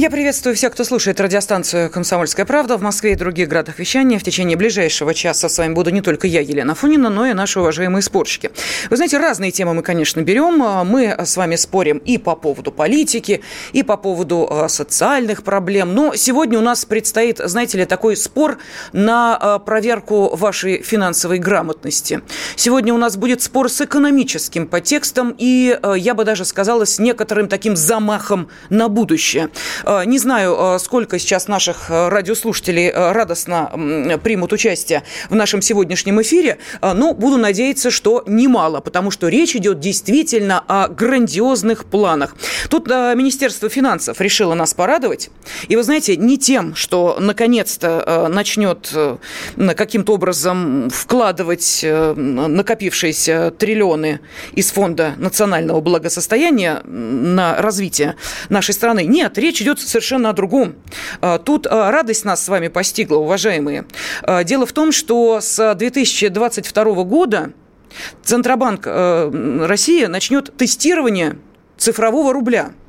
Я приветствую всех, кто слушает радиостанцию «Комсомольская правда» в Москве и других городах вещания. В течение ближайшего часа с вами буду не только я, Елена Фунина, но и наши уважаемые спорщики. Вы знаете, разные темы мы, конечно, берем. Мы с вами спорим и по поводу политики, и по поводу а, социальных проблем. Но сегодня у нас предстоит, знаете ли, такой спор на а, проверку вашей финансовой грамотности. Сегодня у нас будет спор с экономическим подтекстом и, а, я бы даже сказала, с некоторым таким замахом на будущее. Э, не знаю, э, сколько сейчас наших э, радиослушателей радостно примут участие в нашем сегодняшнем эфире, но буду надеяться, что немало, потому что речь идет действительно о грандиозных планах. Тут Министерство финансов решило нас порадовать. И вы знаете, не тем, что наконец-то начнет каким-то образом вкладывать накопившиеся триллионы из Фонда национального благосостояния на развитие нашей страны. Нет, речь идет совершенно о другом. А, тут а, радость нас с вами постигла, уважаемые. А, дело в том, что с 2022 года Центробанк России начнет тестирование цифрового рубля –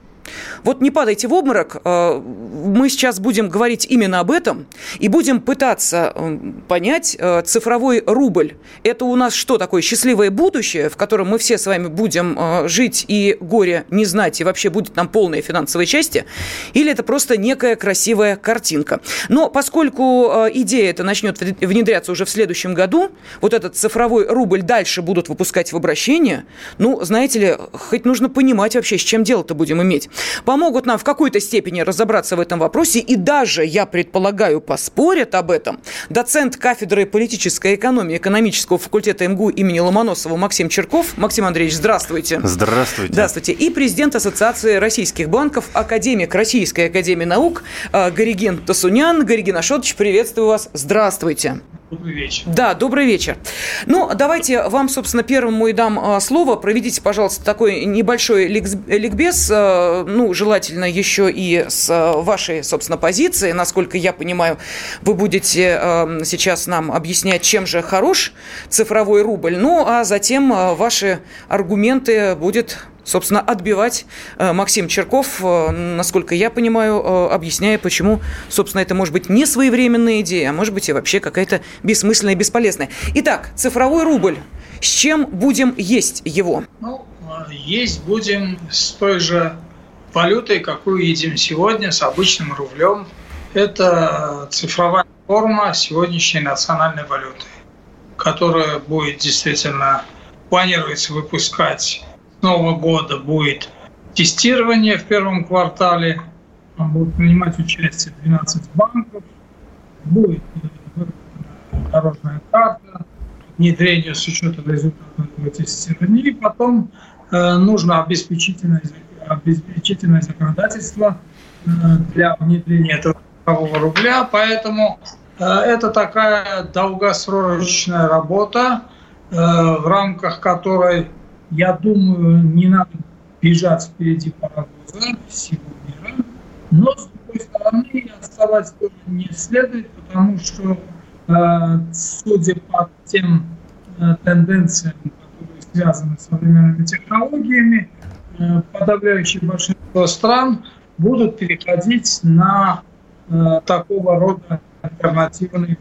вот не падайте в обморок. Э, мы сейчас будем говорить именно об этом и будем пытаться э, понять, э, цифровой рубль – это у нас что такое счастливое будущее, в котором мы все с вами будем жить и горе не знать, и вообще будет нам полное финансовое счастье, или это просто некая красивая картинка. Но поскольку идея эта начнет внедряться уже в следующем году, вот этот цифровой рубль дальше будут выпускать в обращение, ну, знаете ли, хоть нужно понимать вообще, с чем дело-то будем иметь помогут нам в какой-то степени разобраться в этом вопросе, и даже, я предполагаю, поспорят об этом, доцент кафедры политической экономии экономического факультета МГУ имени Ломоносова Максим Черков. Максим Андреевич, здравствуйте. Здравствуйте. Здравствуйте. И президент Ассоциации российских банков, академик Российской академии наук э, Гориген Тасунян. Гориген Ашотович, приветствую вас. Здравствуйте. Добрый вечер. Да, добрый вечер. Ну, давайте вам, собственно, первому и дам а, слово. Проведите, пожалуйста, такой небольшой ликбез, а, ну, желательно еще и с а, вашей, собственно, позиции. Насколько я понимаю, вы будете сейчас нам объяснять, чем же хорош цифровой рубль. Ну, а затем ваши аргументы будет собственно, отбивать э, Максим Черков, э, насколько я понимаю, э, объясняя, почему, собственно, это может быть не своевременная идея, а может быть и вообще какая-то бессмысленная бесполезная. Итак, цифровой рубль. С чем будем есть его? Ну, есть будем с той же валютой, какую едим сегодня, с обычным рублем. Это цифровая форма сегодняшней национальной валюты, которая будет действительно планируется выпускать Нового года будет тестирование в первом квартале. Будут принимать участие 12 банков. Будет э, дорожная карта, внедрение с учетом результатов этого тестирования. И потом э, нужно обеспечительное, обеспечительное законодательство э, для внедрения этого рубля. Поэтому э, это такая долгосрочная работа, э, в рамках которой я думаю, не надо бежать впереди паровоза всего мира, но с другой стороны отставать тоже не следует, потому что э, судя по тем э, тенденциям, которые связаны с современными технологиями, э, подавляющее большинство стран будут переходить на такого рода альтернативные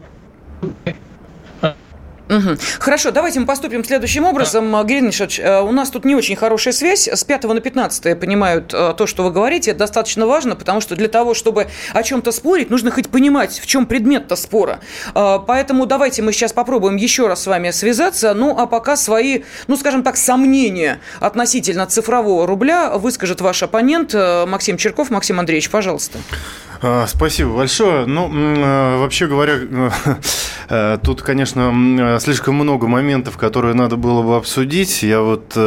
Угу. Хорошо, давайте мы поступим следующим образом. Да. Григорий э, у нас тут не очень хорошая связь. С 5 на 15 понимают э, то, что вы говорите. Это достаточно важно, потому что для того, чтобы о чем-то спорить, нужно хоть понимать, в чем предмет-то спора. Э, поэтому давайте мы сейчас попробуем еще раз с вами связаться. Ну, а пока свои, ну, скажем так, сомнения относительно цифрового рубля выскажет ваш оппонент Максим Черков. Максим Андреевич, пожалуйста. А, спасибо большое. Ну, вообще говоря, тут, конечно, слишком много моментов, которые надо было бы обсудить. Я вот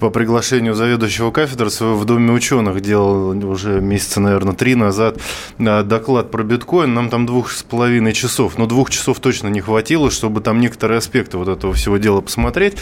по приглашению заведующего кафедры в Доме ученых делал уже месяца, наверное, три назад доклад про биткоин. Нам там двух с половиной часов, но двух часов точно не хватило, чтобы там некоторые аспекты вот этого всего дела посмотреть.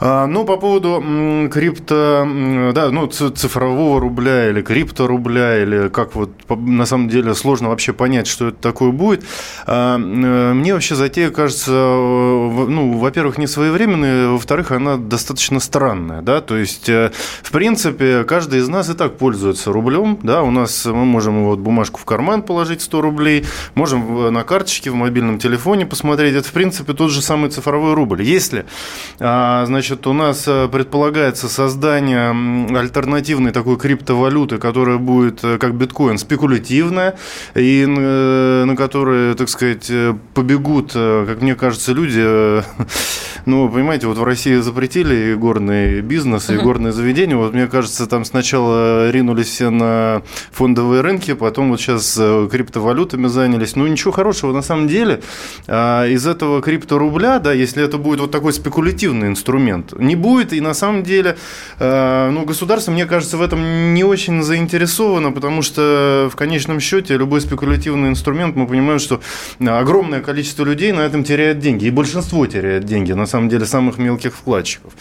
Ну, по поводу крипто, да, ну, цифрового рубля или крипторубля, или как вот на самом деле сложно вообще понять, что это такое будет. А, э, мне вообще затея кажется, ну, во-первых, не своевременная, во-вторых, она достаточно странная, да, то есть, э, в принципе, каждый из нас и так пользуется рублем, да, у нас мы можем вот бумажку в карман положить 100 рублей, можем на карточке в мобильном телефоне посмотреть, это, в принципе, тот же самый цифровой рубль. Если, а, значит, у нас э, предполагается создание альтернативной такой криптовалюты, которая будет как биткоин спекулятивная, и на которые, так сказать, побегут, как мне кажется, люди Ну, понимаете, вот в России запретили горный бизнес, и горные заведения. Вот мне кажется, там сначала ринулись все на фондовые рынки, потом вот сейчас э, криптовалютами занялись. Ну, ничего хорошего на самом деле. А из этого крипторубля, да, если это будет вот такой спекулятивный инструмент, не будет. И на самом деле, э, ну, государство, мне кажется, в этом не очень заинтересовано, потому что в конечном счете любой спекулятивный инструмент, мы понимаем, что огромное количество людей на этом теряет деньги. И большинство теряет деньги. На самом деле самых мелких вкладчиков.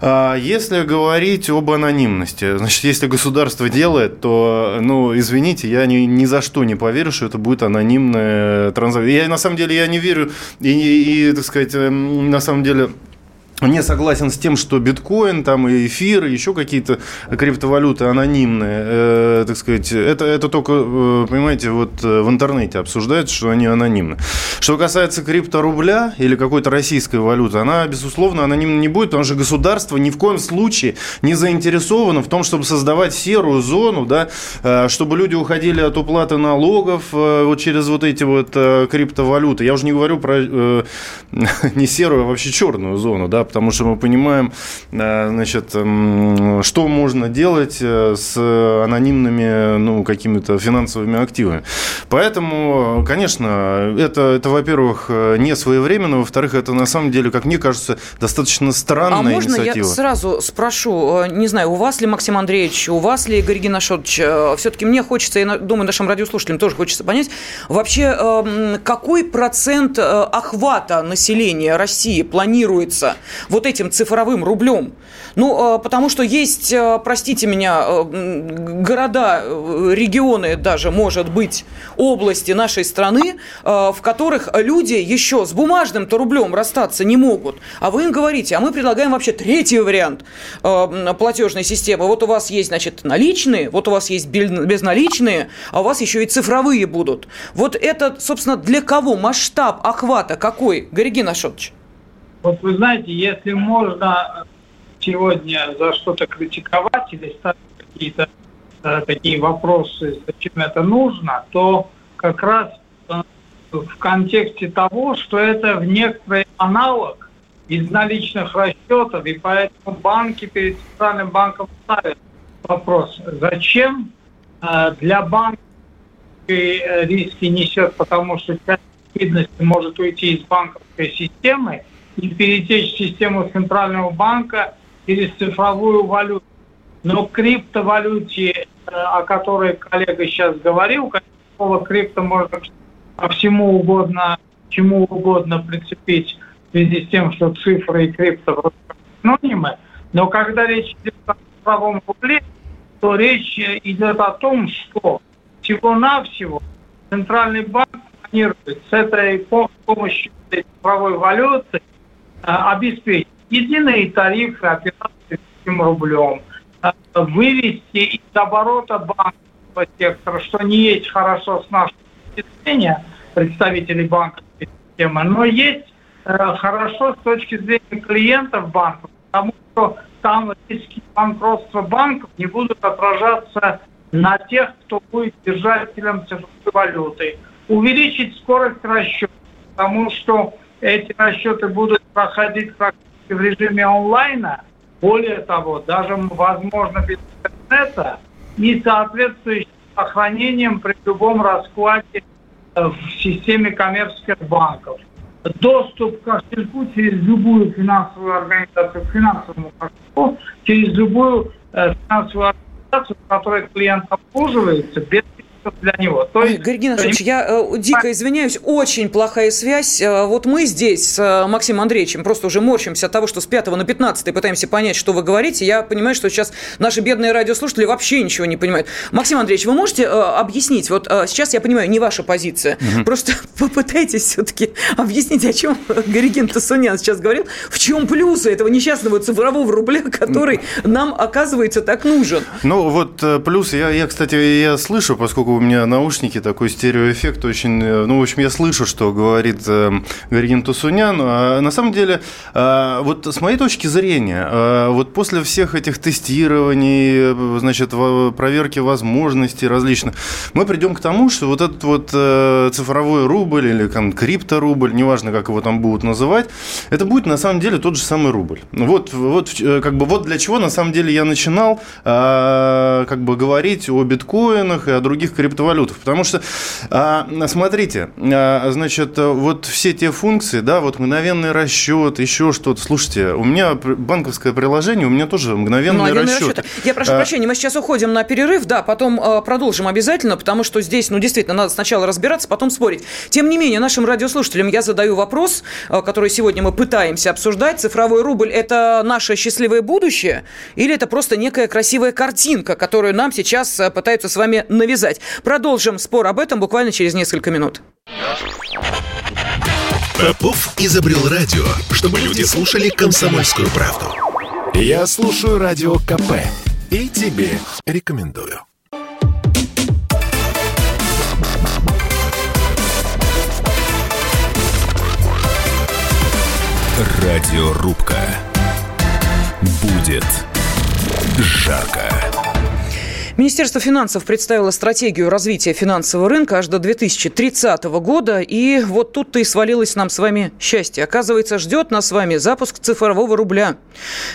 А если говорить об анонимности, значит, если государство делает, то, ну, извините, я ни, ни за что не поверю, что это будет анонимная транзакция. Я, на самом деле, я не верю и, и, так сказать, эм, на самом деле не согласен с тем, что биткоин, там и эфир, и еще какие-то криптовалюты анонимные, э, так сказать, это, это только, э, понимаете, вот э, в интернете обсуждается, что они анонимны. Что касается крипторубля или какой-то российской валюты, она, безусловно, анонимна не будет, потому что государство ни в коем случае не заинтересовано в том, чтобы создавать серую зону, да, э, чтобы люди уходили от уплаты налогов вот через вот эти вот криптовалюты. Я уже не говорю про э, не серую, а вообще черную зону, да, потому что мы понимаем, э, значит, что можно делать э, с анонимными, ну, какими-то финансовыми активами. Поэтому, конечно, это, это во-первых, не своевременно, во-вторых, это на самом деле, как мне кажется, достаточно странная а можно инициатива. я сразу спрошу, э, не знаю, у вас ли, Максим Андреевич, у вас ли, Игорь Геннадьевич, все-таки мне хочется, я думаю, нашим радиослушателям тоже хочется понять, вообще, эм, какой процент охвата населения России планируется вот этим цифровым рублем. Ну, э, потому что есть, э, простите меня, э, города, регионы даже, может быть, области нашей страны, в которых люди еще с бумажным-то рублем расстаться не могут. А вы им говорите, а мы предлагаем вообще третий вариант платежной системы. Вот у вас есть, значит, наличные, вот у вас есть безналичные, а у вас еще и цифровые будут. Вот это, собственно, для кого масштаб охвата какой, Горегин Ашотович? Вот вы знаете, если можно сегодня за что-то критиковать или ставить какие-то э, такие вопросы, зачем это нужно, то как раз э, в контексте того, что это в некоторый аналог из наличных расчетов, и поэтому банки перед центральным банком ставят вопрос, зачем э, для банка э, риски несет, потому что часть ликвидности может уйти из банковской системы, и перетечь в систему центрального банка через цифровую валюту. Но криптовалюте, э, о которой коллега сейчас говорил, слово крипто можно по всему угодно, чему угодно прицепить в связи с тем, что цифры и крипто синонимы. Но когда речь идет о цифровом рубле, то речь идет о том, что всего-навсего Центральный банк планирует с этой помощью цифровой валюты обеспечить единые тарифы операции рублем, э, вывести из оборота банкового сектора, что не есть хорошо с нашей точки зрения представителей банковской системы, но есть э, хорошо с точки зрения клиентов банков, потому что там риски банкротства банков не будут отражаться на тех, кто будет держателем цифровой валюты. Увеличить скорость расчета, потому что эти расчеты будут проходить практически в режиме онлайна. Более того, даже, возможно, без интернета и соответствующим сохранением при любом раскладе э, в системе коммерческих банков. доступ к кошельку через любую финансовую организацию, к финансовому кошельку, через любую э, финансовую организацию, в которой клиент обслуживается, без для него. То есть, Георгий Анатольевич, я э, дико извиняюсь, очень плохая связь. Э, вот мы здесь с э, Максимом Андреевичем просто уже морщимся от того, что с 5 на 15 пытаемся понять, что вы говорите. Я понимаю, что сейчас наши бедные радиослушатели вообще ничего не понимают. Максим Андреевич, вы можете э, объяснить? Вот э, сейчас я понимаю, не ваша позиция. Угу. Просто попытайтесь все-таки объяснить, о чем Горигин Тасунян сейчас говорил. В чем плюсы этого несчастного цифрового рубля, который нам, оказывается, так нужен? Ну, вот э, плюс, я, я кстати, я слышу, поскольку у меня наушники, такой стереоэффект очень... Э, ну, в общем, я слышу, что говорит э, Гарьин Тусунян. А на самом деле, э, вот с моей точки зрения, э, вот после всех этих тестирований, значит, проверки возможностей различных, мы придем к тому, что вот этот вот цифровой рубль или там, крипторубль, неважно, как его там будут называть, это будет на самом деле тот же самый рубль. Вот, вот, как бы, вот для чего на самом деле я начинал как бы говорить о биткоинах и о других криптовалютах. Потому что, а, смотрите, а, значит, вот все те функции, да, вот мгновенный расчет, еще что-то. Слушайте, у меня банковское приложение, у меня тоже мгновенный, мгновенный расчет. расчет. Я прошу а... прощения, мы сейчас уходим на перерыв, да, потом продолжим обязательно, потому что здесь, ну, действительно, надо сначала разбираться, потом спорить. Тем не менее, нашим радиослушателям я задаю вопрос, который сегодня мы пытаемся обсуждать. Цифровой рубль – это наше счастливое будущее или это просто некая красивая картинка, которую нам сейчас пытаются с вами навязать? Продолжим спор об этом буквально через несколько минут. Попов изобрел радио, чтобы люди слушали комсомольскую правду. Я слушаю радио КП и тебе рекомендую. Радиорубка. Будет жарко. Министерство финансов представило стратегию развития финансового рынка аж до 2030 года. И вот тут-то и свалилось нам с вами счастье. Оказывается, ждет нас с вами запуск цифрового рубля,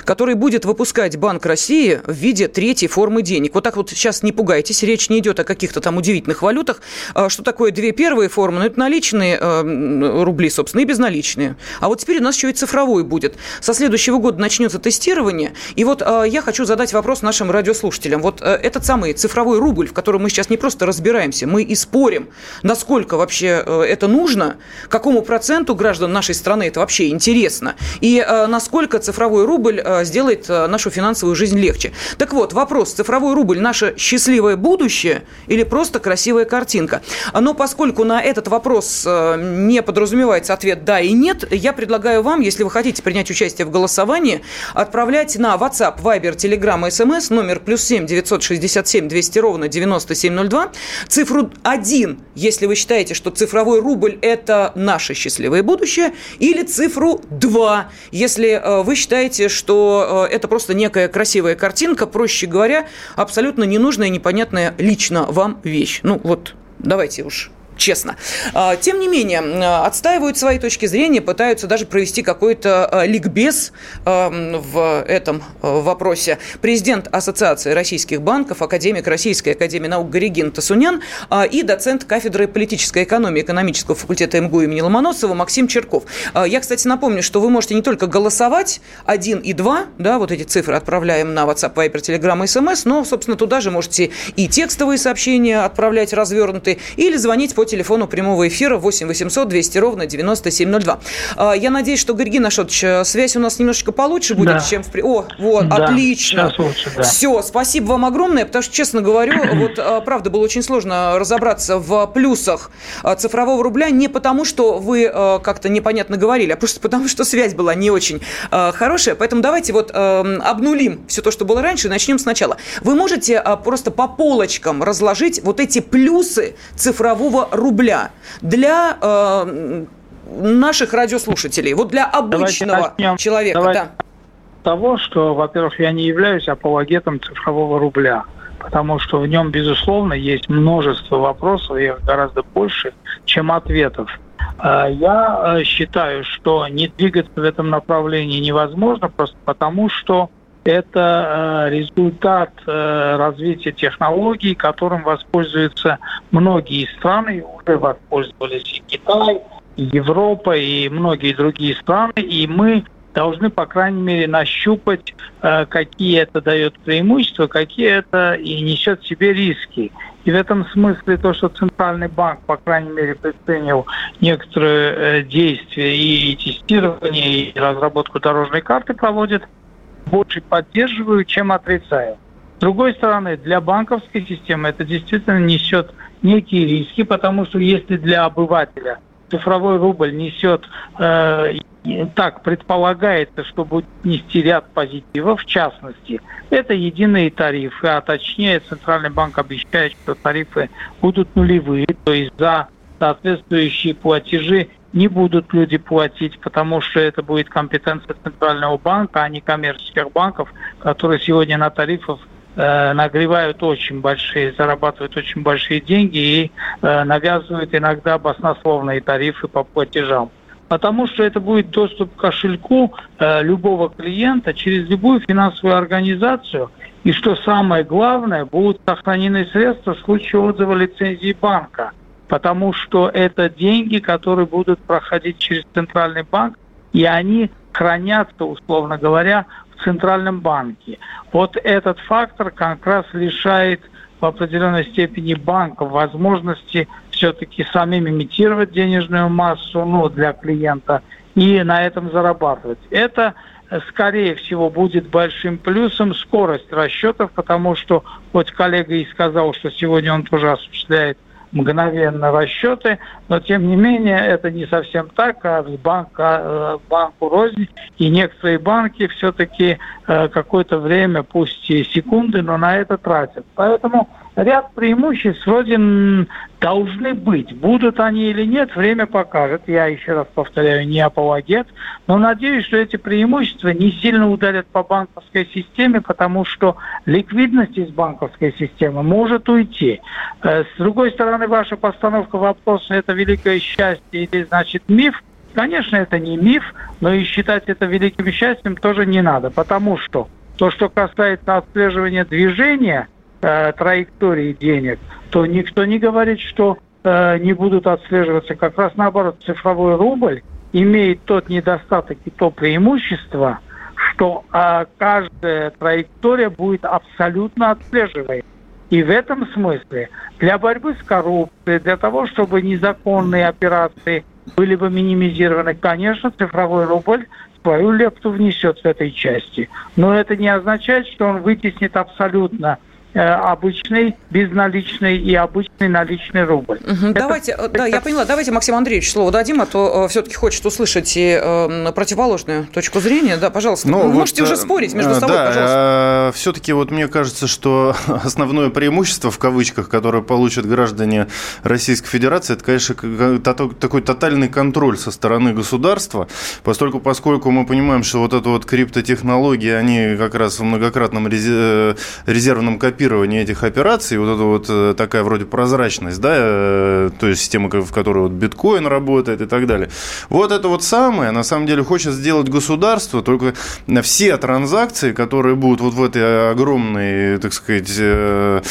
который будет выпускать Банк России в виде третьей формы денег. Вот так вот сейчас не пугайтесь, речь не идет о каких-то там удивительных валютах. А что такое две первые формы? Ну, это наличные э, рубли, собственно, и безналичные. А вот теперь у нас еще и цифровой будет. Со следующего года начнется тестирование. И вот э, я хочу задать вопрос нашим радиослушателям. Вот э, этот самый цифровой рубль, в котором мы сейчас не просто разбираемся, мы и спорим, насколько вообще э, это нужно, какому проценту граждан нашей страны это вообще интересно, и э, насколько цифровой рубль э, сделает нашу финансовую жизнь легче. Так вот, вопрос, цифровой рубль – наше счастливое будущее или просто красивая картинка? Но поскольку на этот вопрос не подразумевается ответ «да» и «нет», я предлагаю вам, если вы хотите принять участие в голосовании, отправлять на WhatsApp, Viber, Telegram SMS номер плюс 7 960 67 200 ровно 9702. Цифру 1, если вы считаете, что цифровой рубль – это наше счастливое будущее. Или цифру 2, если э, вы считаете, что э, это просто некая красивая картинка, проще говоря, абсолютно ненужная и непонятная лично вам вещь. Ну вот, давайте уж честно. А, тем не менее, отстаивают свои точки зрения, пытаются даже провести какой-то а, ликбез а, в этом вопросе. Президент Ассоциации российских банков, академик Российской академии наук Горигин Тасунян и доцент кафедры политической экономии экономического факультета МГУ имени Ломоносова Максим Черков. Я, кстати, напомню, что вы можете не только голосовать 1 и 2, да, вот эти цифры отправляем на WhatsApp, Viber, Telegram и SMS, но, собственно, туда же можете и текстовые сообщения отправлять развернутые, или звонить по телефону прямого эфира 8 800 200 ровно 9702. А, я надеюсь, что, Георгий Нашотович, э, связь у нас немножечко получше будет, да. чем в... О, вот, да, отлично. Лучше, да. Все, спасибо вам огромное, потому что, честно говорю, вот, э, правда, было очень сложно разобраться в плюсах э, цифрового рубля не потому, что вы как-то непонятно говорили, а просто потому, что связь была не очень хорошая. Поэтому давайте вот обнулим все то, что было раньше, и начнем сначала. Вы можете просто по полочкам разложить вот эти плюсы цифрового рубля для э, наших радиослушателей, вот для обычного человека. Давайте да. Того, что, во-первых, я не являюсь апологетом цифрового рубля, потому что в нем, безусловно, есть множество вопросов, их гораздо больше, чем ответов. Э, я э, считаю, что не двигаться в этом направлении невозможно, просто потому что это э, результат э, развития технологий, которым воспользуются многие страны, уже воспользовались и Китай, Европа, и многие другие страны, и мы должны, по крайней мере, нащупать, э, какие это дает преимущества, какие это и несет в себе риски. И в этом смысле то, что Центральный банк, по крайней мере, предпринял некоторые действия и тестирование, и разработку дорожной карты проводит, больше поддерживаю, чем отрицаю. С другой стороны, для банковской системы это действительно несет некие риски, потому что если для обывателя цифровой рубль несет э, так предполагается, что будет нести ряд позитивов, в частности, это единые тарифы, а точнее Центральный банк обещает, что тарифы будут нулевые, то есть за соответствующие платежи не будут люди платить, потому что это будет компетенция Центрального банка, а не коммерческих банков, которые сегодня на тарифах э, нагревают очень большие, зарабатывают очень большие деньги и э, навязывают иногда баснословные тарифы по платежам потому что это будет доступ к кошельку э, любого клиента через любую финансовую организацию. И что самое главное, будут сохранены средства в случае отзыва лицензии банка, потому что это деньги, которые будут проходить через центральный банк, и они хранятся, условно говоря, в центральном банке. Вот этот фактор как раз лишает в определенной степени банков возможности все-таки самим имитировать денежную массу ну, для клиента и на этом зарабатывать. Это, скорее всего, будет большим плюсом скорость расчетов, потому что, хоть коллега и сказал, что сегодня он тоже осуществляет мгновенно расчеты, но тем не менее это не совсем так, а с банка, э, банку рознь, и некоторые банки все-таки э, какое-то время, пусть и секунды, но на это тратят. Поэтому ряд преимуществ вроде должны быть. Будут они или нет, время покажет. Я еще раз повторяю, не апологет. Но надеюсь, что эти преимущества не сильно ударят по банковской системе, потому что ликвидность из банковской системы может уйти. Э, с другой стороны, ваша постановка вопроса – это великое счастье или, значит, миф – Конечно, это не миф, но и считать это великим счастьем тоже не надо, потому что то, что касается отслеживания движения – э, траектории денег, то никто не говорит, что э, не будут отслеживаться. Как раз наоборот, цифровой рубль имеет тот недостаток и то преимущество, что э, каждая траектория будет абсолютно отслеживаемой. И в этом смысле для борьбы с коррупцией, для того, чтобы незаконные операции были бы минимизированы, конечно, цифровой рубль свою лепту внесет в этой части. Но это не означает, что он вытеснит абсолютно обычный безналичный и обычный наличный рубль. Угу, это, давайте, это... да, я поняла. Давайте Максим Андреевич слово дадим, а то э, все-таки хочет услышать и э, противоположную точку зрения. Да, пожалуйста. Ну, можете вот, уже спорить между собой, да, пожалуйста. Э, все-таки вот мне кажется, что основное преимущество в кавычках, которое получат граждане Российской Федерации, это, конечно, такой тотальный контроль со стороны государства, поскольку, поскольку мы понимаем, что вот это вот криптотехнологии, они как раз в многократном э, резервном копировании копирование этих операций, вот это вот э, такая вроде прозрачность, да, э, то есть система, в которой вот биткоин работает и так далее. Вот это вот самое, на самом деле, хочет сделать государство, только на все транзакции, которые будут вот в этой огромной, так сказать, э,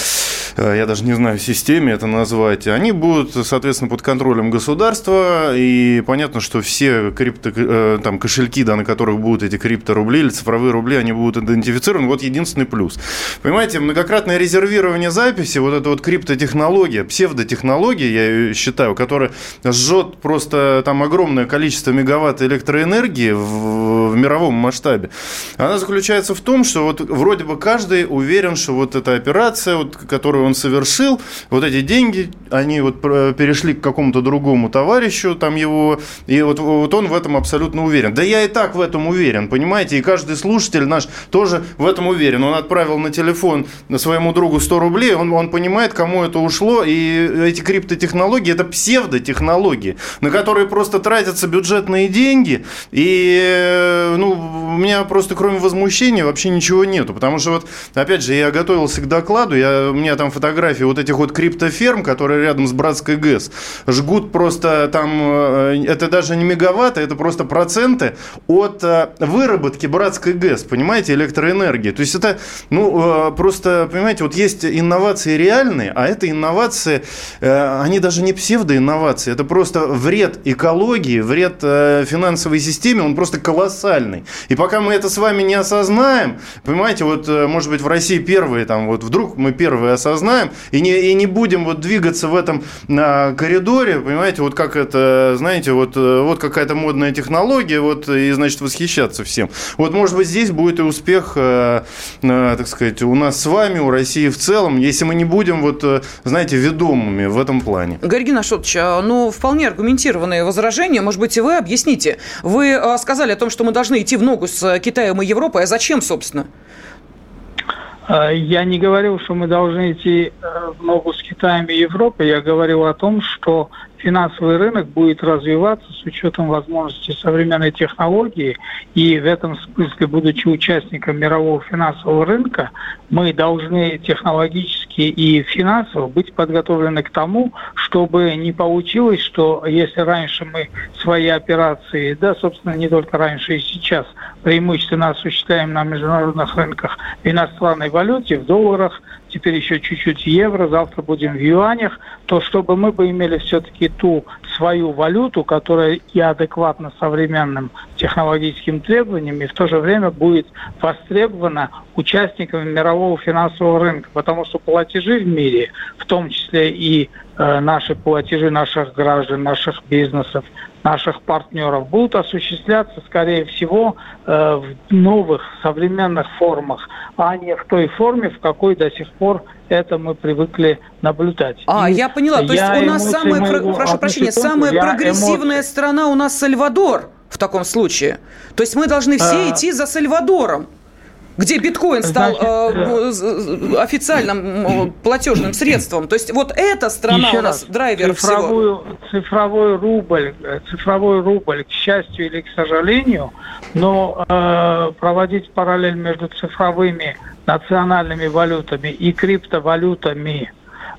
я даже не знаю, системе это назвать, они будут, соответственно, под контролем государства, и понятно, что все крипто, там, кошельки, да, на которых будут эти крипторубли или цифровые рубли, они будут идентифицированы. Вот единственный плюс. Понимаете, многократно многократное резервирование записи, вот эта вот криптотехнология, псевдотехнология, я ее считаю, которая сжет просто там огромное количество мегаватт электроэнергии в, в мировом масштабе, она заключается в том, что вот вроде бы каждый уверен, что вот эта операция, вот, которую он совершил, вот эти деньги, они вот перешли к какому-то другому товарищу, там его, и вот, вот он в этом абсолютно уверен. Да я и так в этом уверен, понимаете, и каждый слушатель наш тоже в этом уверен. Он отправил на телефон своему другу 100 рублей, он, он понимает, кому это ушло, и эти криптотехнологии – это псевдотехнологии, на которые просто тратятся бюджетные деньги, и э, ну, у меня просто кроме возмущения вообще ничего нету, потому что вот, опять же, я готовился к докладу, я, у меня там фотографии вот этих вот криптоферм, которые рядом с Братской ГЭС, жгут просто там, э, это даже не мегаватты, это просто проценты от э, выработки Братской ГЭС, понимаете, электроэнергии. То есть это, ну, просто, понимаете, вот есть инновации реальные, а это инновации, э, они даже не псевдоинновации, это просто вред экологии, вред э, финансовой системе, он просто колоссальный. И пока мы это с вами не осознаем, понимаете, вот, э, может быть, в России первые, там, вот вдруг мы первые осознаем, и не, и не будем вот двигаться в этом коридоре, понимаете, вот как это, знаете, вот, вот какая-то модная технология, вот, и, значит, восхищаться всем. Вот, может быть, здесь будет и успех, так сказать, у нас с вами, у России в целом, если мы не будем, вот, знаете, ведомыми в этом плане. Георгий Нашотович, а, ну, вполне аргументированные возражения. Может быть, и вы объясните. Вы а, сказали о том, что мы должны идти в ногу с Китаем и Европой. А зачем, собственно? А, я не говорил, что мы должны идти э, в ногу с Китаем и Европой. Я говорил о том, что финансовый рынок будет развиваться с учетом возможностей современной технологии. И в этом смысле, будучи участником мирового финансового рынка, мы должны технологически и финансово быть подготовлены к тому, чтобы не получилось, что если раньше мы свои операции, да, собственно, не только раньше и сейчас, преимущественно осуществляем на международных рынках в иностранной валюте, в долларах, теперь еще чуть-чуть евро, завтра будем в юанях, то чтобы мы бы имели все-таки ту свою валюту, которая и адекватна современным технологическим требованиям, и в то же время будет востребована участниками мирового финансового рынка, потому что платежи в мире, в том числе и э, наши платежи наших граждан, наших бизнесов, наших партнеров будут осуществляться, скорее всего, э, в новых современных формах, а не в той форме, в какой до сих пор это мы привыкли наблюдать. А, и я поняла. То есть у нас самая, прошу прощения, самая прогрессивная эмоции. страна у нас Сальвадор в таком случае. То есть мы должны все а... идти за Сальвадором где биткоин стал Значит, э, официальным платежным средством. То есть вот эта страна у нас раз, драйвер цифровую, всего. Цифровой рубль, э, цифровой рубль, к счастью или к сожалению, но э, проводить параллель между цифровыми национальными валютами и криптовалютами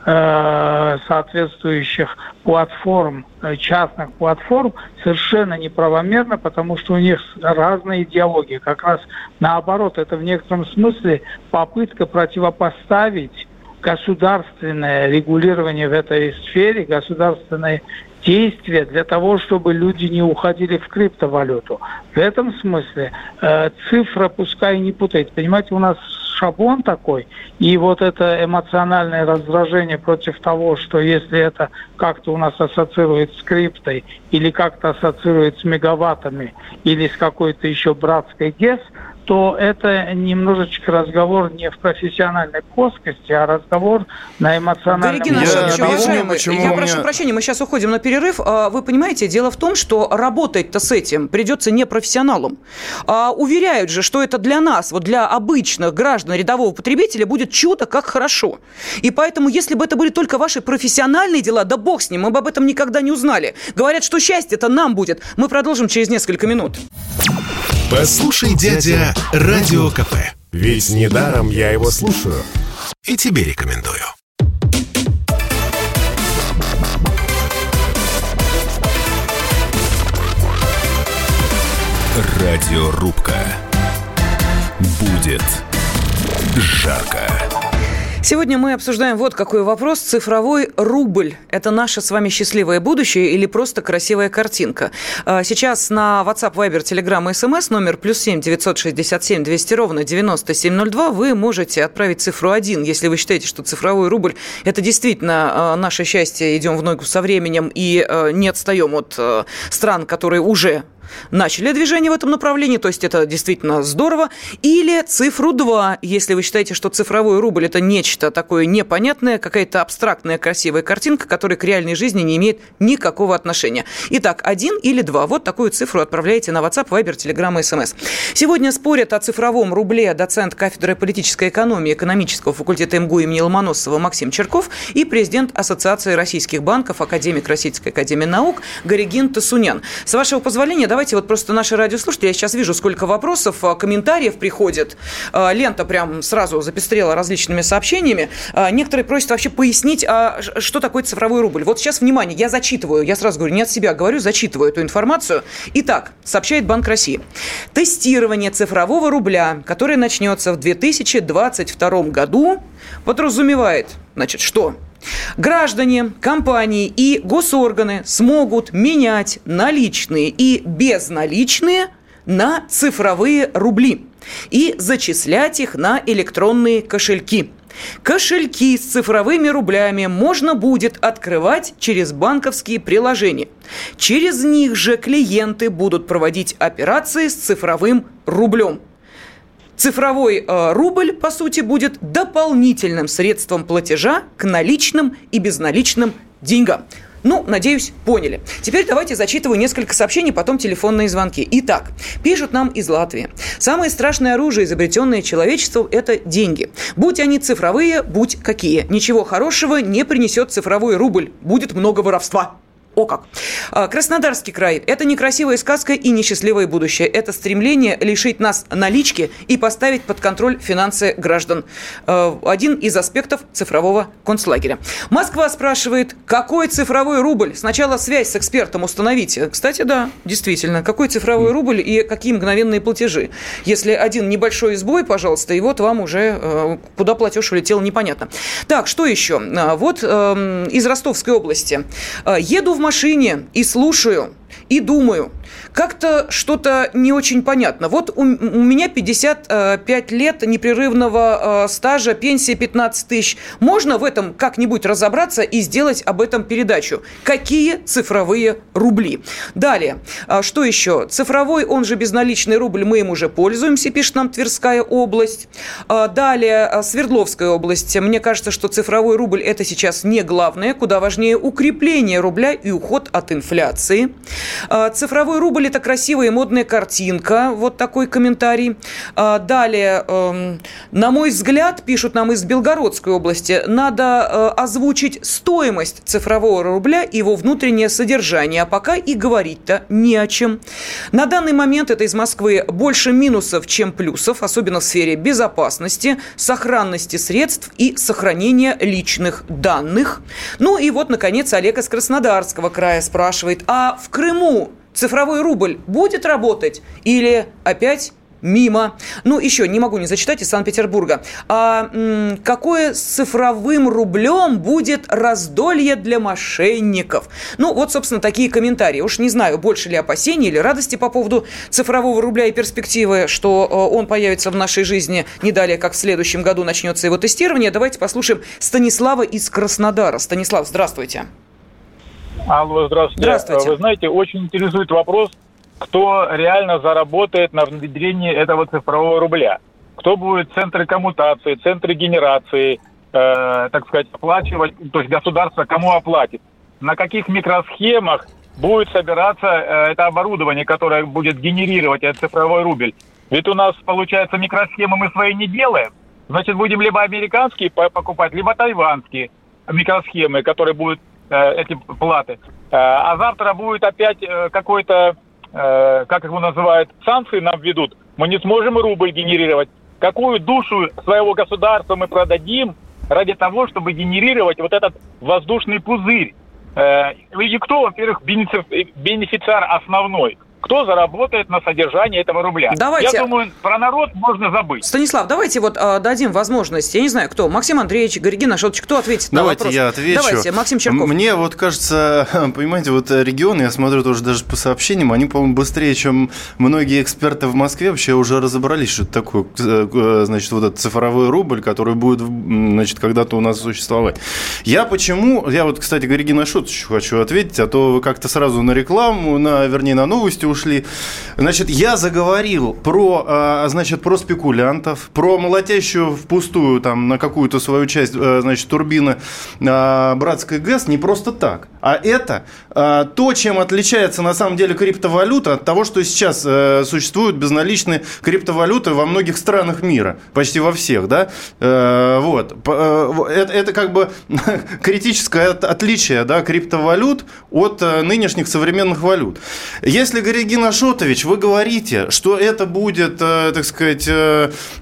Э, соответствующих платформ, э, частных платформ, совершенно неправомерно, потому что у них разная идеология. Как раз наоборот, это в некотором смысле попытка противопоставить государственное регулирование в этой сфере, государственное действия для того, чтобы люди не уходили в криптовалюту. В этом смысле э, цифра пускай не путает. Понимаете, у нас шаблон такой, и вот это эмоциональное раздражение против того, что если это как-то у нас ассоциирует с криптой или как-то ассоциирует с мегаваттами или с какой-то еще братской ГЕС – то это немножечко разговор не в профессиональной плоскости, а разговор на эмоциональном Дорогие наши, я, уважаемые, я меня... прошу прощения, мы сейчас уходим на перерыв. А, вы понимаете, дело в том, что работать-то с этим придется не профессионалам. А, уверяют же, что это для нас, вот для обычных граждан, рядового потребителя будет чудо, как хорошо. И поэтому, если бы это были только ваши профессиональные дела, да бог с ним, мы бы об этом никогда не узнали. Говорят, что счастье это нам будет. Мы продолжим через несколько минут. Послушай, дядя, Радио КП. Ведь недаром я его слушаю. И тебе рекомендую. Радиорубка. Будет жарко. Сегодня мы обсуждаем вот какой вопрос. Цифровой рубль – это наше с вами счастливое будущее или просто красивая картинка? А, сейчас на WhatsApp, Viber, Telegram и SMS номер плюс семь девятьсот шестьдесят семь двести ровно девяносто семь ноль два вы можете отправить цифру один, если вы считаете, что цифровой рубль – это действительно а, наше счастье, идем в ногу со временем и а, не отстаем от стран, которые уже начали движение в этом направлении, то есть это действительно здорово, или цифру 2, если вы считаете, что цифровой рубль – это нечто такое непонятное, какая-то абстрактная красивая картинка, которая к реальной жизни не имеет никакого отношения. Итак, один или два. Вот такую цифру отправляете на WhatsApp, Viber, Telegram и SMS. Сегодня спорят о цифровом рубле доцент кафедры политической экономии экономического факультета МГУ имени Ломоносова Максим Черков и президент Ассоциации российских банков, академик Российской академии наук Горигин Тасунян. С вашего позволения, давайте давайте вот просто наши радиослушатели, я сейчас вижу, сколько вопросов, а, комментариев приходит. А, лента прям сразу запестрела различными сообщениями. А, некоторые просят вообще пояснить, что такое цифровой рубль. Вот сейчас, внимание, я зачитываю, я сразу говорю, не от себя говорю, зачитываю эту информацию. Итак, сообщает Банк России. Тестирование цифрового рубля, которое начнется в 2022 году, подразумевает, значит, что Граждане, компании и госорганы смогут менять наличные и безналичные на цифровые рубли и зачислять их на электронные кошельки. Кошельки с цифровыми рублями можно будет открывать через банковские приложения. Через них же клиенты будут проводить операции с цифровым рублем. Цифровой э, рубль, по сути, будет дополнительным средством платежа к наличным и безналичным деньгам. Ну, надеюсь, поняли. Теперь давайте зачитываю несколько сообщений, потом телефонные звонки. Итак, пишут нам из Латвии. Самое страшное оружие, изобретенное человечеством, это деньги. Будь они цифровые, будь какие. Ничего хорошего не принесет цифровой рубль. Будет много воровства. О как! А, Краснодарский край – это некрасивая сказка и несчастливое будущее. Это стремление лишить нас налички и поставить под контроль финансы граждан. А, один из аспектов цифрового концлагеря. Москва спрашивает, какой цифровой рубль? Сначала связь с экспертом установите. Кстати, да, действительно, какой цифровой рубль и какие мгновенные платежи? Если один небольшой сбой, пожалуйста, и вот вам уже э, куда платеж улетел, непонятно. Так, что еще? А, вот эм, из Ростовской области. Еду в машине и слушаю, и думаю, как-то что-то не очень понятно. Вот у, у меня 55 лет непрерывного э, стажа, пенсия 15 тысяч. Можно в этом как-нибудь разобраться и сделать об этом передачу? Какие цифровые рубли? Далее, э, что еще? Цифровой, он же безналичный рубль, мы им уже пользуемся, пишет нам Тверская область. Э, далее, э, Свердловская область. Мне кажется, что цифровой рубль это сейчас не главное, куда важнее укрепление рубля и уход от инфляции. Э, цифровой рубль – это красивая и модная картинка. Вот такой комментарий. А, далее, эм, на мой взгляд, пишут нам из Белгородской области, надо э, озвучить стоимость цифрового рубля и его внутреннее содержание. А пока и говорить-то не о чем. На данный момент это из Москвы больше минусов, чем плюсов, особенно в сфере безопасности, сохранности средств и сохранения личных данных. Ну и вот, наконец, Олег из Краснодарского края спрашивает, а в Крыму цифровой рубль будет работать или опять мимо. Ну, еще не могу не зачитать из Санкт-Петербурга. А м, какое с цифровым рублем будет раздолье для мошенников? Ну, вот, собственно, такие комментарии. Уж не знаю, больше ли опасений или радости по поводу цифрового рубля и перспективы, что э, он появится в нашей жизни не далее, как в следующем году начнется его тестирование. Давайте послушаем Станислава из Краснодара. Станислав, здравствуйте. Алло, здравствуйте. Здравствуйте. Вы знаете, очень интересует вопрос, кто реально заработает на внедрении этого цифрового рубля. Кто будет центры коммутации, центры генерации, э, так сказать, оплачивать, то есть государство кому оплатит. На каких микросхемах будет собираться э, это оборудование, которое будет генерировать этот цифровой рубль. Ведь у нас, получается, микросхемы мы свои не делаем. Значит, будем либо американские покупать, либо тайванские микросхемы, которые будут эти платы. Э, а завтра будет опять э, какой-то, как его называют, санкции нам введут. Мы не сможем рубль генерировать. Какую душу своего государства мы продадим ради того, чтобы генерировать вот этот воздушный пузырь? И кто, во-первых, бенефициар основной? Кто заработает на содержании этого рубля. Давайте... Я думаю, про народ можно забыть. Станислав, давайте вот э, дадим возможность, я не знаю, кто, Максим Андреевич, Григина Шотович, кто ответит давайте на вопрос? я отвечу. Давайте, Максим Черков. Мне вот кажется, понимаете, вот регионы, я смотрю тоже даже по сообщениям, они, по-моему, быстрее, чем многие эксперты в Москве вообще уже разобрались, что это такое, э, значит, вот этот цифровой рубль, который будет, значит, когда-то у нас существовать. Я почему, я вот, кстати, Григина Шотовичу хочу ответить, а то вы как-то сразу на рекламу, на, вернее, на новости ушли. Значит, я заговорил про, а, значит, про спекулянтов, про молотящую впустую там на какую-то свою часть, а, значит, турбины а, братской ГЭС не просто так. А это э, то, чем отличается на самом деле криптовалюта от того, что сейчас э, существуют безналичные криптовалюты во многих странах мира, почти во всех, да. Э, вот. Э, это, это как бы критическое отличие да, криптовалют от нынешних современных валют. Если, Горегин Ашотович, вы говорите, что это будет, так сказать,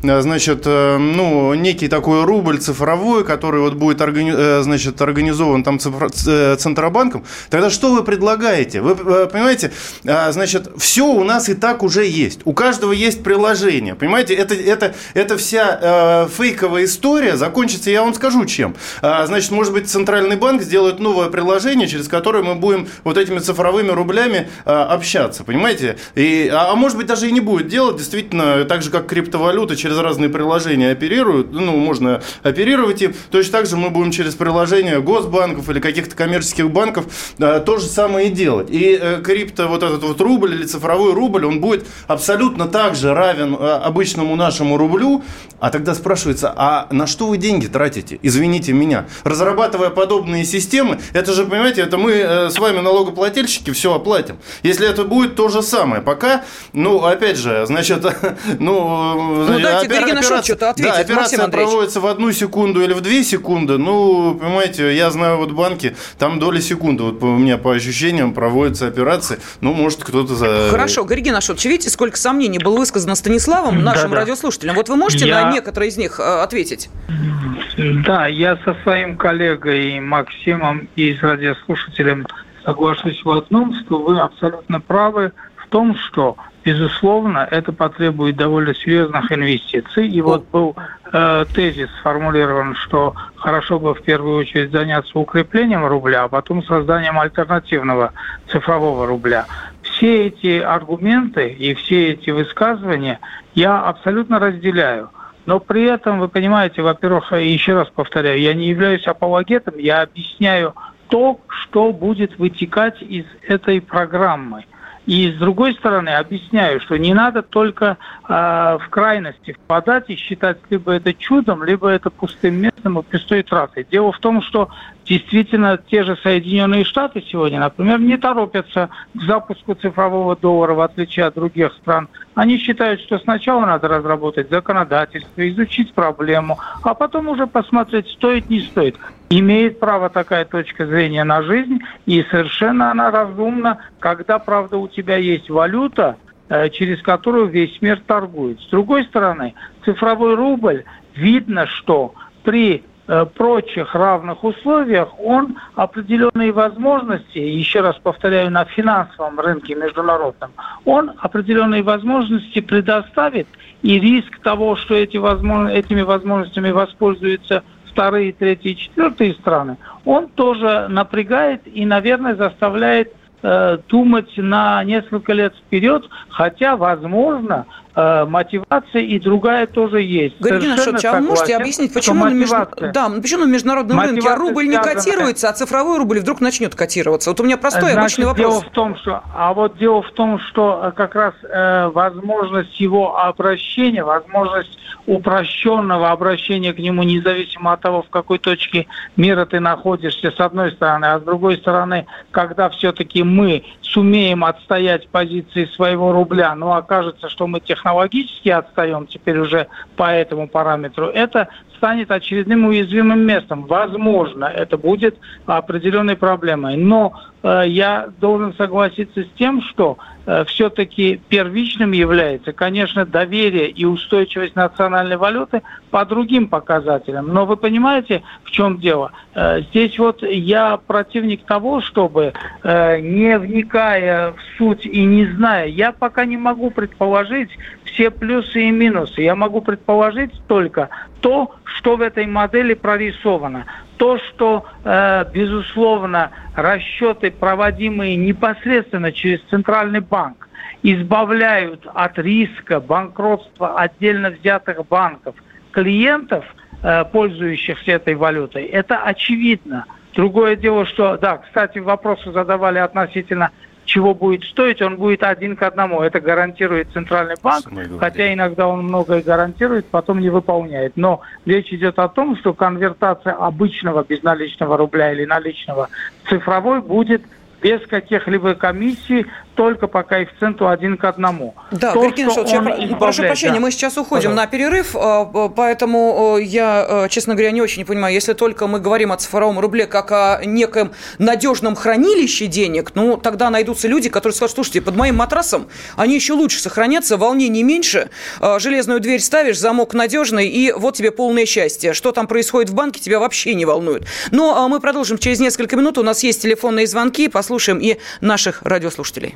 значит, ну, некий такой рубль цифровой, который вот будет органи- значит, организован там цифро- э, центр Центробанком, тогда что вы предлагаете? Вы э, понимаете, а, значит, все у нас и так уже есть. У каждого есть приложение. Понимаете, это, это, это вся э, фейковая история закончится, я вам скажу, чем. А, значит, может быть, Центральный банк сделает новое приложение, через которое мы будем вот этими цифровыми рублями а, общаться. Понимаете? И, а, может быть, даже и не будет делать. Действительно, так же, как криптовалюта через разные приложения оперируют, ну, можно оперировать им. Точно так же мы будем через приложения госбанков или каких-то коммерческих банков то же самое и делать. И э, крипто, вот этот вот рубль или цифровой рубль, он будет абсолютно так же равен э, обычному нашему рублю. А тогда спрашивается, а на что вы деньги тратите? Извините меня. Разрабатывая подобные системы, это же, понимаете, это мы э, с вами налогоплательщики все оплатим. Если это будет то же самое. Пока, ну, опять же, значит, ну... Ну, дайте Георгий что-то ответить, Да, операция проводится в одну секунду или в две секунды. Ну, понимаете, я знаю вот банки, там доли секунды. Вот у меня по ощущениям проводятся операции. Ну, может, кто-то за... Хорошо, Георгий Нашевич, видите, сколько сомнений было высказано Станиславом, нашим да, радиослушателям. Вот вы можете я... на некоторые из них э, ответить? Да, я со своим коллегой Максимом и с радиослушателем соглашусь в одном, что вы абсолютно правы в том, что безусловно, это потребует довольно серьезных инвестиций. И вот был э, тезис сформулирован, что хорошо бы в первую очередь заняться укреплением рубля, а потом созданием альтернативного цифрового рубля. Все эти аргументы и все эти высказывания я абсолютно разделяю. Но при этом, вы понимаете, во-первых, еще раз повторяю, я не являюсь апологетом, я объясняю то, что будет вытекать из этой программы – и с другой стороны, объясняю, что не надо только э, в крайности впадать и считать либо это чудом, либо это пустым местом и пустой тратой. Дело в том, что действительно те же Соединенные Штаты сегодня, например, не торопятся к запуску цифрового доллара, в отличие от других стран. Они считают, что сначала надо разработать законодательство, изучить проблему, а потом уже посмотреть, стоит, не стоит. Имеет право такая точка зрения на жизнь, и совершенно она разумна, когда, правда, у тебя есть валюта, э, через которую весь мир торгует. С другой стороны, цифровой рубль, видно, что при прочих равных условиях он определенные возможности, еще раз повторяю, на финансовом рынке международном, он определенные возможности предоставит, и риск того, что эти возможно, этими возможностями воспользуются вторые, третьи, четвертые страны, он тоже напрягает и, наверное, заставляет э, думать на несколько лет вперед, хотя, возможно, Э, мотивация и другая тоже есть. Георгий Нашевич, а вы можете объяснить, почему на, меж... да, почему на международном рынке рубль не котируется, а цифровой рубль вдруг начнет котироваться? Вот у меня простой Значит, обычный вопрос. Дело в том, что, а вот дело в том, что э, как раз э, возможность его обращения, возможность упрощенного обращения к нему, независимо от того, в какой точке мира ты находишься, с одной стороны, а с другой стороны, когда все-таки мы сумеем отстоять позиции своего рубля, но окажется, что мы технологически технологически отстаем теперь уже по этому параметру, это станет очередным уязвимым местом. Возможно, это будет определенной проблемой. Но э, я должен согласиться с тем, что э, все-таки первичным является, конечно, доверие и устойчивость национальной валюты по другим показателям. Но вы понимаете, в чем дело? Э, здесь вот я противник того, чтобы, э, не вникая в суть и не зная, я пока не могу предположить все плюсы и минусы. Я могу предположить только то, что в этой модели прорисовано. То, что, э, безусловно, расчеты, проводимые непосредственно через Центральный банк, избавляют от риска банкротства отдельно взятых банков клиентов, э, пользующихся этой валютой, это очевидно. Другое дело, что, да, кстати, вопросы задавали относительно чего будет стоить, он будет один к одному. Это гарантирует Центральный банк, хотя иногда он многое гарантирует, потом не выполняет. Но речь идет о том, что конвертация обычного безналичного рубля или наличного цифровой будет без каких-либо комиссий только по коэффициенту один к одному. Да, То, Григорий я прошу прощения, да. мы сейчас уходим Пожалуйста. на перерыв, а, поэтому я, а, честно говоря, не очень понимаю, если только мы говорим о цифровом рубле как о неком надежном хранилище денег, ну, тогда найдутся люди, которые скажут, слушайте, под моим матрасом они еще лучше сохранятся, волнений меньше, а, железную дверь ставишь, замок надежный, и вот тебе полное счастье. Что там происходит в банке, тебя вообще не волнует. Но мы продолжим через несколько минут, у нас есть телефонные звонки, послушаем и наших радиослушателей.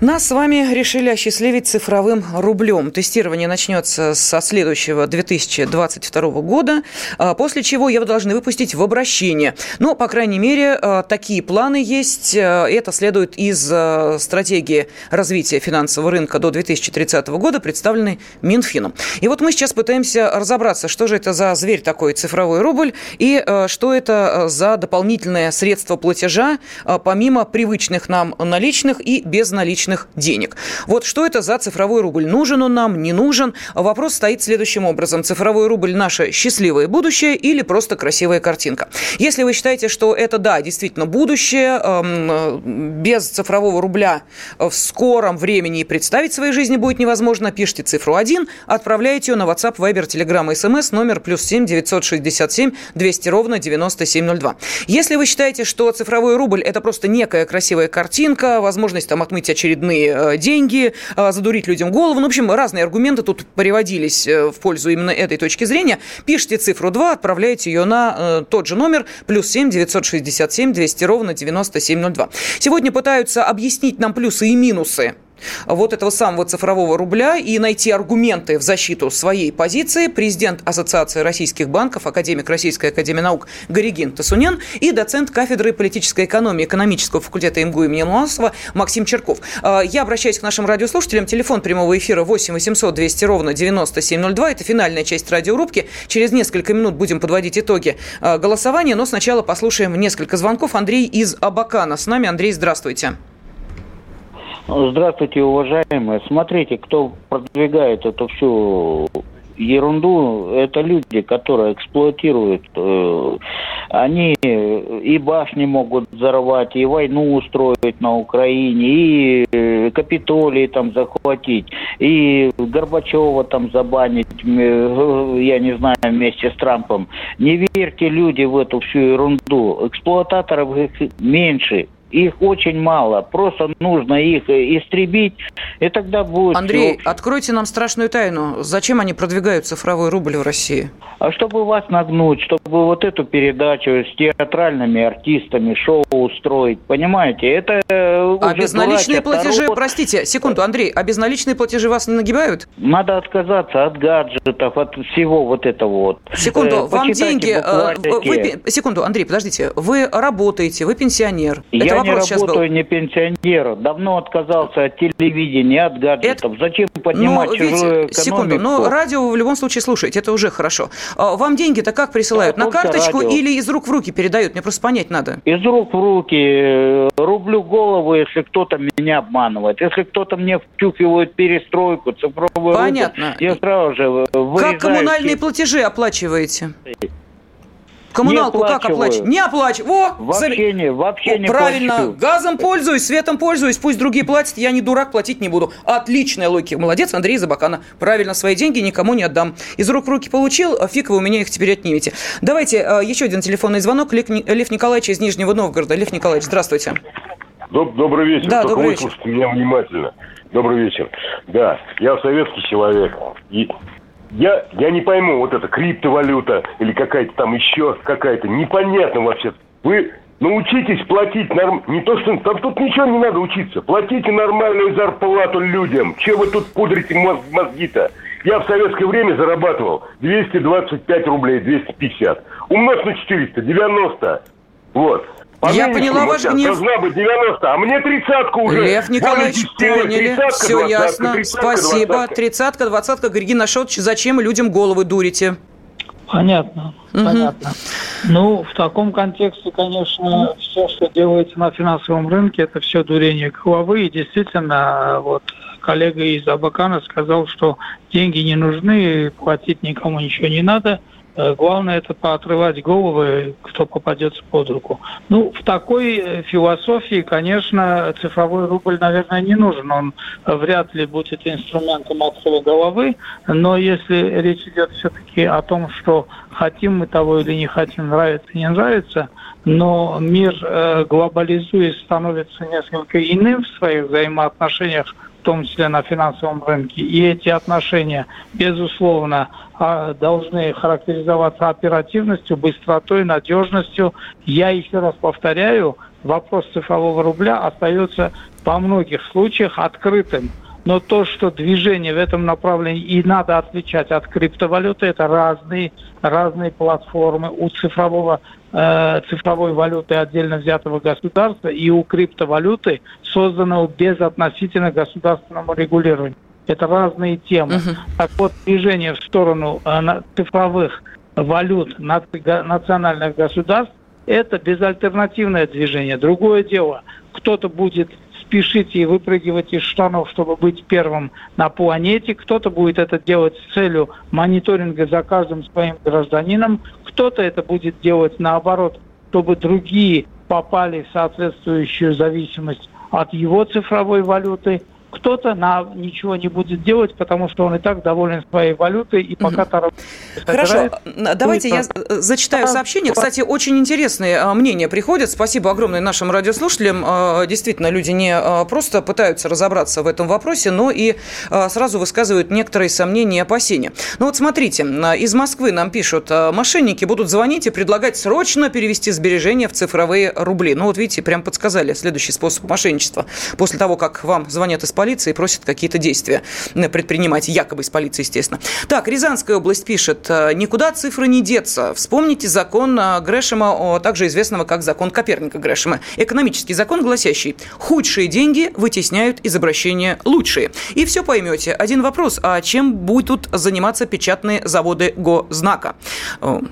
Нас с вами решили осчастливить цифровым рублем. Тестирование начнется со следующего 2022 года, а, после чего его должны выпустить в обращение. Но, по крайней мере, а, такие планы есть. А, это следует из стратегии развития финансового рынка до 2030 года, представленной Минфином. И вот мы сейчас пытаемся разобраться, что же это за зверь такой цифровой рубль и что это за дополнительное средство платежа, помимо привычных нам наличных и безналичных наличных денег. Вот что это за цифровой рубль? Нужен он нам, не нужен? Вопрос стоит следующим образом. Цифровой рубль – наше счастливое будущее или просто красивая картинка? Если вы считаете, что это, да, действительно будущее, эм, без цифрового рубля в скором времени представить своей жизни будет невозможно, пишите цифру 1, отправляете ее на WhatsApp, Viber, Telegram, SMS номер плюс 7 967 200 ровно 9702. Если вы считаете, что цифровой рубль – это просто некая красивая картинка, возможность там отмыть очередной очередные э, деньги, э, задурить людям голову. Ну, в общем, разные аргументы тут приводились э, в пользу именно этой точки зрения. Пишите цифру 2, отправляйте ее на тот же номер, плюс 7 967 200 ровно 9702. Сегодня пытаются объяснить нам плюсы и минусы вот этого самого цифрового рубля и найти аргументы в защиту своей позиции президент Ассоциации российских банков, академик Российской академии наук Горигин Тасунян и доцент кафедры политической экономии экономического факультета МГУ имени Ломоносова Максим Черков. А, я обращаюсь к нашим радиослушателям. Телефон прямого эфира 8 800 200 ровно 9702. Это финальная часть радиорубки. Через несколько минут будем подводить итоги а, голосования, но сначала послушаем несколько звонков. Андрей из Абакана с нами. Андрей, здравствуйте. Здравствуйте, уважаемые. Смотрите, кто продвигает эту всю ерунду, это люди, которые эксплуатируют. Э, они и башни могут взорвать, и войну устроить на Украине, и э, Капитолий там захватить, и Горбачева там забанить, э, я не знаю, вместе с Трампом. Не верьте, люди, в эту всю ерунду. Эксплуататоров меньше, их очень мало. Просто нужно их э, истребить, и тогда будет... Андрей, все... откройте нам страшную тайну. Зачем они продвигают цифровой рубль в России? А чтобы вас нагнуть, чтобы вот эту передачу с театральными артистами, шоу устроить, понимаете? Это э, А безналичные платежи, народ... простите, секунду, Андрей, а безналичные платежи вас не нагибают? Надо отказаться от гаджетов, от всего вот этого вот. Секунду, э, вам деньги... Э, вы, секунду, Андрей, подождите. Вы работаете, вы пенсионер. Я не работаю, не пенсионер. Давно отказался от телевидения, от гаджетов. Это... Зачем поднимать ну, чужую экономику? Секунду, ну радио вы в любом случае слушаете, это уже хорошо. А вам деньги-то как присылают? Да, На карточку радио. или из рук в руки передают? Мне просто понять надо. Из рук в руки. Рублю голову, если кто-то меня обманывает. Если кто-то мне втюхивает перестройку, цифровую Понятно. Руку, я сразу же вырезаю. Как коммунальные платежи оплачиваете? Коммуналку не как оплачивать? Не оплачиваю. Во! Вообще не, вообще не Правильно. Плачу. Газом пользуюсь, светом пользуюсь. Пусть другие платят, я не дурак, платить не буду. Отличная логика. Молодец, Андрей Забакана. Правильно, свои деньги никому не отдам. Из рук в руки получил, а фиг вы у меня их теперь отнимете. Давайте э, еще один телефонный звонок. Лев Николаевич из Нижнего Новгорода. Лев Николаевич, здравствуйте. Доб добрый вечер. Да, Только добрый вечер. меня внимательно. Добрый вечер. Да, я советский человек. И я, я не пойму, вот это криптовалюта или какая-то там еще какая-то, непонятно вообще. Вы научитесь платить норм... Не то, что... Там тут ничего не надо учиться. Платите нормальную зарплату людям. Че вы тут пудрите мозг... мозги-то? Я в советское время зарабатывал 225 рублей, 250. Умножь на 400, 90. Вот. Я поняла ваш гнев. Должна быть 90, а мне тридцатку уже. Лев Николаевич, поняли. Все ясно. Спасибо. Тридцатка, двадцатка. Григорий Нашотович, зачем людям головы дурите? Понятно, угу. понятно. Ну, в таком контексте, конечно, все, что делается на финансовом рынке, это все дурение головы. И действительно, вот коллега из Абакана сказал, что деньги не нужны, платить никому ничего не надо. Э, главное это поотрывать головы, кто попадется под руку. Ну, в такой э, философии, конечно, цифровой рубль, наверное, не нужен. Он вряд ли будет инструментом отрыва головы. Но если речь идет все-таки о том, что хотим мы того или не хотим, нравится, не нравится, но мир э, глобализуясь становится несколько иным в своих взаимоотношениях в том числе на финансовом рынке. И эти отношения, безусловно, а, должны характеризоваться оперативностью, быстротой, надежностью. Я еще раз повторяю, вопрос цифрового рубля остается во многих случаях открытым. Но то, что движение в этом направлении и надо отличать от криптовалюты, это разные, разные платформы. У цифрового, э, цифровой валюты отдельно взятого государства и у криптовалюты, созданного без относительно государственному регулированию. Это разные темы. Uh-huh. Так вот, движение в сторону э, цифровых валют национальных государств – это безальтернативное движение. Другое дело, кто-то будет спешите и выпрыгивать из штанов, чтобы быть первым на планете. Кто-то будет это делать с целью мониторинга за каждым своим гражданином. Кто-то это будет делать наоборот, чтобы другие попали в соответствующую зависимость от его цифровой валюты кто-то на ничего не будет делать, потому что он и так доволен своей валютой, и пока угу. Тарас Хорошо, давайте я зачитаю сообщение. Кстати, очень интересные а, мнения приходят. Спасибо огромное нашим радиослушателям. А, действительно, люди не а, просто пытаются разобраться в этом вопросе, но и сразу высказывают некоторые сомнения и опасения. Ну вот смотрите, из Москвы нам пишут, мошенники будут звонить и предлагать срочно перевести сбережения в цифровые рубли. Ну вот видите, прям подсказали следующий способ мошенничества. После того, как вам звонят из полиции и просят какие-то действия предпринимать, якобы из полиции, естественно. Так, Рязанская область пишет, «Э, никуда цифры не деться. Вспомните закон э, Грэшема, также известного как закон Коперника Грэшема. Экономический закон, гласящий, худшие деньги вытесняют из обращения лучшие. И все поймете. Один вопрос, а чем будут заниматься печатные заводы Гознака?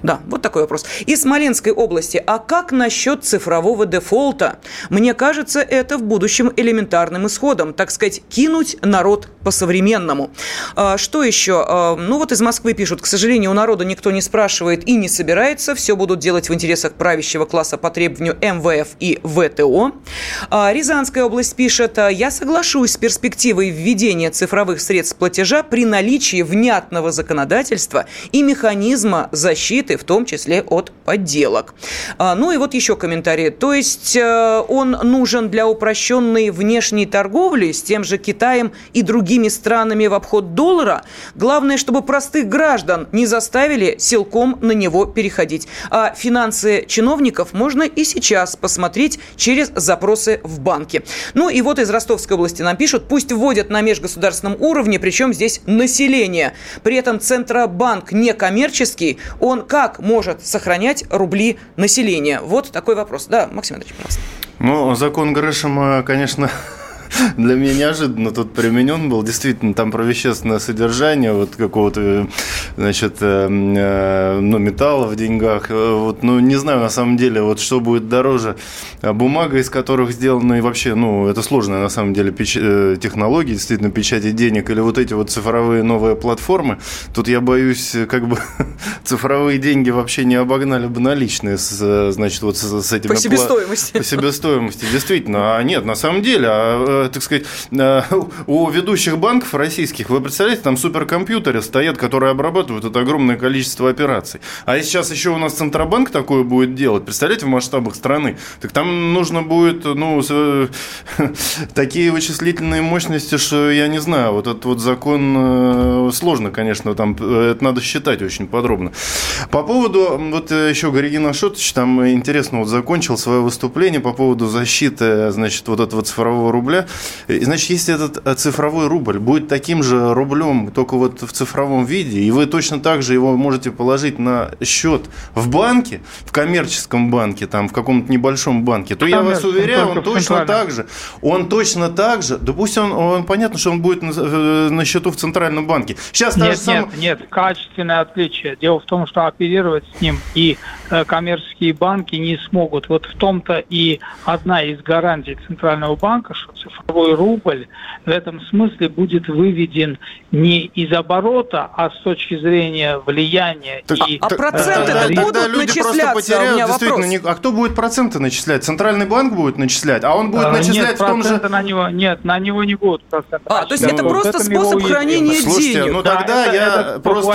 Да, вот такой вопрос. Из Смоленской области, а как насчет цифрового дефолта? Мне кажется, это в будущем элементарным исходом, так сказать, сказать, кинуть народ по-современному. А, что еще? А, ну вот из Москвы пишут, к сожалению, у народа никто не спрашивает и не собирается. Все будут делать в интересах правящего класса по требованию МВФ и ВТО. А, Рязанская область пишет, я соглашусь с перспективой введения цифровых средств платежа при наличии внятного законодательства и механизма защиты, в том числе от подделок. Ну и вот еще комментарий. То есть э, он нужен для упрощенной внешней торговли с тем же Китаем и другими странами в обход доллара. Главное, чтобы простых граждан не заставили силком на него переходить. А финансы чиновников можно и сейчас посмотреть через запросы в банке. Ну и вот из Ростовской области нам пишут, пусть вводят на межгосударственном уровне, причем здесь население. При этом Центробанк не коммерческий, он как может сохранять рубли населения? Вот такой вопрос. Да, Максим Андреевич, пожалуйста. Ну, закон Грэшема, конечно, для меня неожиданно тут применен был. Действительно, там про вещественное содержание вот какого-то, значит, э, э, ну, металла в деньгах. Вот, ну, не знаю, на самом деле, вот что будет дороже. А бумага, из которых сделаны, и вообще, ну, это сложная, на самом деле, печ... Э, технология, действительно, печати денег, или вот эти вот цифровые новые платформы. Тут я боюсь, как бы цифровые деньги вообще не обогнали бы наличные, с, значит, вот с, с этими... По себестоимости. По себестоимости, действительно. А нет, на самом деле, а Э, так сказать, э, у ведущих банков российских, вы представляете, там суперкомпьютеры стоят, которые обрабатывают это огромное количество операций. А сейчас еще у нас Центробанк такое будет делать, представляете, в масштабах страны, так там нужно будет, ну, такие вычислительные мощности, что я не знаю, вот этот вот закон э, сложно, конечно, там это надо считать очень подробно. По поводу, вот э, еще Горегин Ашотович там интересно вот закончил свое выступление по поводу защиты, значит, вот этого цифрового рубля. Значит, если этот э, цифровой рубль будет таким же рублем, только вот в цифровом виде, и вы точно так же его можете положить на счет в банке, в коммерческом банке, там, в каком-то небольшом банке, то я вас уверяю, он точно так же, он точно так же, да пусть он, он понятно, что он будет на, э, на счету в Центральном банке. Сейчас нет, сам... нет, нет, качественное отличие. Дело в том, что оперировать с ним и коммерческие банки не смогут. Вот в том-то и одна из гарантий Центрального банка, что цифровой рубль в этом смысле будет выведен не из оборота, а с точки зрения влияния так, и... А, а проценты э, будут люди начисляться? Потеряют, у меня вопрос. Не, а кто будет проценты начислять? Центральный банк будет начислять? А он будет а, начислять нет, в том же... На него, нет, на него не будут проценты. А, то есть это ну, просто способ хранения Слушайте, денег? ну да, тогда это, я это просто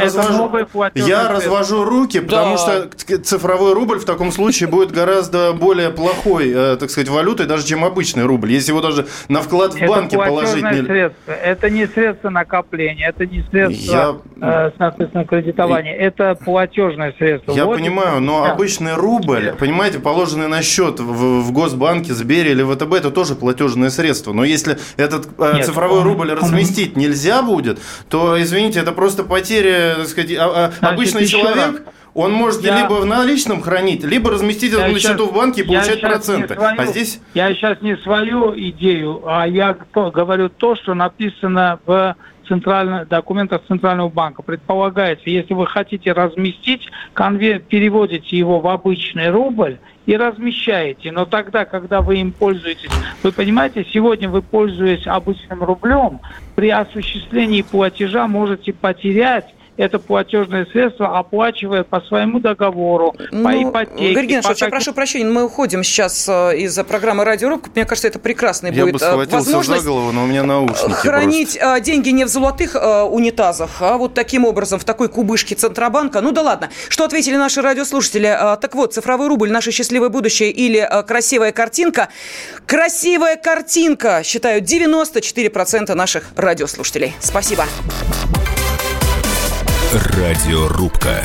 развожу, я развожу руки, да. Потому что цифровой рубль в таком случае будет гораздо более плохой, э, так сказать, валютой, даже чем обычный рубль. Если его даже на вклад в банке положить... Средство. Это не средство накопления, это не средство, я... э, соответственно, кредитования, это платежное средство. Я вот понимаю, но да. обычный рубль, понимаете, положенный на счет в, в Госбанке, Сбере или ВТБ, это тоже платежное средство. Но если этот э, Нет, цифровой он, рубль разместить нельзя будет, то, извините, это просто потеря, так сказать, а, а, Значит, обычный человек... Раз он может я... либо в наличном хранить, либо разместить это на счету в банке и получать проценты. Свою, а здесь... Я сейчас не свою идею, а я говорю то, что написано в центральных документах Центрального банка. Предполагается, если вы хотите разместить, конверт, переводите его в обычный рубль и размещаете. Но тогда, когда вы им пользуетесь, вы понимаете, сегодня вы пользуясь обычным рублем, при осуществлении платежа можете потерять это платежное средство, оплачивая по своему договору, ну, по ипотеке. Георгий по я прошу прощения, мы уходим сейчас э, из-за программы «Радиорубка». Мне кажется, это прекрасный я будет бы э, возможность за голову, но у меня наушники хранить просто. Э, деньги не в золотых унитазах, а вот таким образом в такой кубышке Центробанка. Ну да ладно. Что ответили наши радиослушатели? Так вот, цифровой рубль, наше счастливое будущее или красивая картинка? Красивая картинка, считают 94% наших радиослушателей. Спасибо. Радиорубка.